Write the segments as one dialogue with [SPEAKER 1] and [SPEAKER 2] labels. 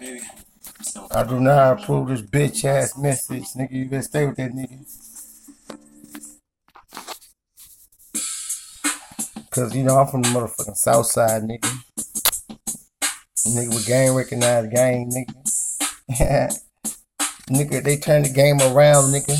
[SPEAKER 1] Maybe. So,
[SPEAKER 2] I do not approve this bitch ass message, nigga. You better stay with that nigga. Cause you know I'm from the motherfucking south side, nigga. Nigga with gang recognized gang, nigga. nigga, they turned the game around, nigga.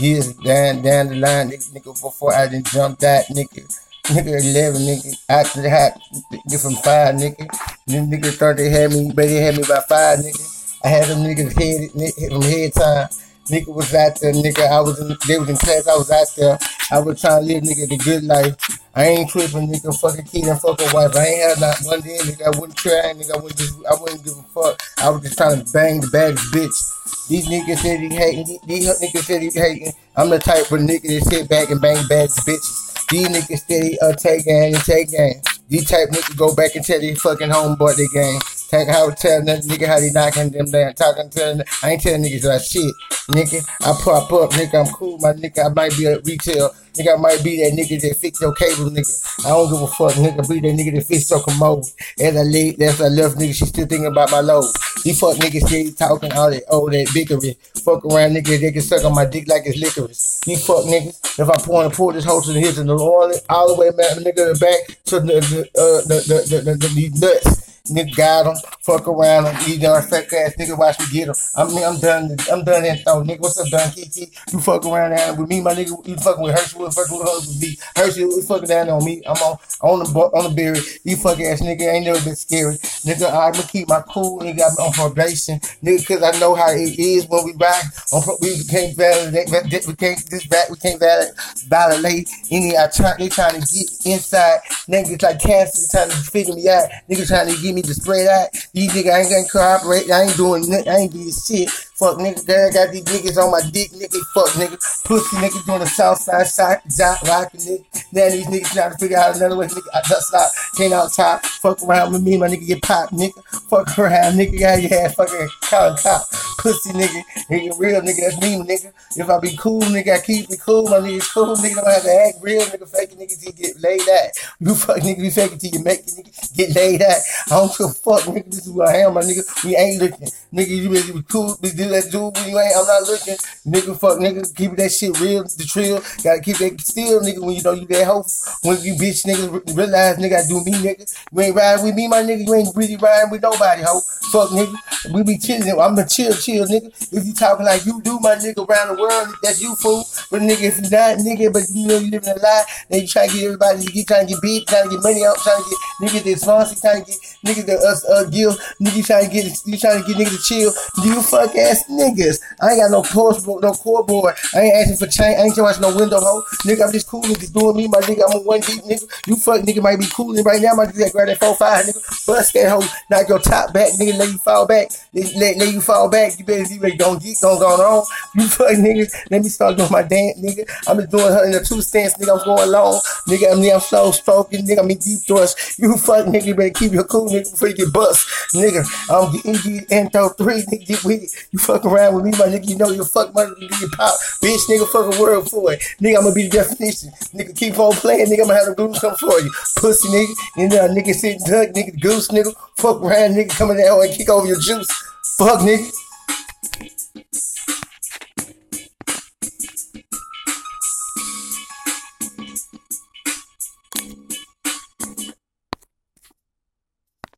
[SPEAKER 2] Years down down the line, nigga, nigga before I done jumped that, nigga. Nigga 11, nigga, the hot, nigga from five, nigga. Then nigga thought they had me, but they had me by five, nigga. I had them niggas head, nigga, from head time. Nigga was out there, nigga. I was in, they was in class. I was out there. I was trying to live, nigga, the good life. I ain't tripping, nigga. Fucking kid and fucking wife. I ain't had not one day, nigga. I wouldn't try, nigga. I wouldn't just, I wouldn't give a fuck. I was just trying to bang the baddest bitch. These niggas said he hating. These niggas said he hating. I'm the type of nigga that sit back and bang baddest bitches. These niggas steady uh, take game and take game. These type niggas go back and tell these fucking homeboy they game. Take how tell that nigga how they knocking them down, talking to them. I ain't telling niggas that shit, nigga. I pop up, nigga. I'm cool, my nigga. I might be a retail, nigga. I might be that nigga that fix your cable, nigga. I don't give a fuck, nigga. Be that nigga that fix your commode. As I leave, that's I left, nigga. She still thinking about my load. These fuck niggas still talking all that, oh that biggery. Fuck around, nigga. They can suck on my dick like it's licorice. These fuck niggas. If I pour and pull this hoe to the hips and the oil, all the way back, nigga, the back to the the uh, the the, the, the, the, the nuts. Nigga got him, fuck around him, eat our fat ass nigga, watch me get him. I'm I'm done, I'm done and throw, nigga. What's up, Don Kiki? You fuck around down with me, my nigga. You fucking with Hershey, you fucking with her with. Hershey, you fucking down on me. I'm on on the on the berry. You fuck ass nigga ain't never been scary, nigga. I'ma keep my cool, nigga. I'm on probation, nigga, cause I know how it is when we back. On pro- we can't validate, we can't this back, we can't validate, validate any. I try, they trying to get inside, niggas like cancer trying to figure me out, niggas trying to get me to spread out. These niggas ain't gonna cooperate. I ain't doing nothing. I ain't doing shit. Fuck niggas, I got these niggas on my dick, nigga. Fuck nigga. Pussy niggas on the south side, side, jock rockin' nigga. Now these niggas trying to figure out another way, nigga. I just stop, came out top. Fuck around with me, my nigga get popped, nigga. Fuck around, nigga. Your ass fucking cop, cop. Pussy nigga. Nigga real nigga, that's me, nigga. If I be cool, nigga, I keep it cool. My nigga cool, nigga. Don't have to act real, nigga. Fake nigga, till you get laid out. You fuck nigga, be fake it till you make it, nigga. Get laid out. I don't give a fuck, nigga. This is who I am, my nigga. We ain't looking. Nigga, you better be cool. Be do dude when you ain't. I'm not looking. Nigga, fuck, nigga. Keep that shit real. The trill. Gotta keep that still, nigga. When you know you that hoe. When you bitch, nigga, re- realize, nigga, I do me, nigga. You ain't riding with me, my nigga. You ain't really riding with nobody, hoe. Fuck, nigga. We be chilling. I'm a chill, chill, nigga. If you talking like you do, my nigga, around the world, that's you, fool. But nigga, if you not, nigga, but you know you living a lie, then you trying to get everybody, you get trying to get beat, trying to get money out, trying to get niggas the sponsor, trying to get niggas the us uh give, nigga trying to get you trying to get niggas to chill. You fuck ass niggas. I ain't got no post no core board. I ain't asking for change. I ain't watching no window hoe. Nigga, I'm just cool niggas doing me, my nigga. I'm a one deep nigga. You fuck nigga might be cooling right now, my nigga. Grab that four five nigga. Bust that hoe, knock your top back, nigga. Let you fall back. Let, let, let you fall back. You better you better don't get don't go on. You fuck niggas. Let me start doing my dance, nigga. I'm just doing her in a two stance, nigga. I'm going long, nigga. I'm, I'm slow stroking, nigga. I'm in deep thrust. You fuck nigga, you better keep your cool, nigga, before you get bust, nigga. I'm getting get intro three, nigga. Get with it. You fuck around with me, my nigga. You know you fuck money, nigga. You pop, bitch, nigga. Fuck a world for it, nigga. I'm gonna be the definition, nigga. Keep on playing, nigga. I'm gonna have the goose come for you, pussy, nigga. And uh, nigga sit duck, nigga, goose, nigga. Fuck around, nigga. Coming in there and kick over your juice. Fuck, nigga.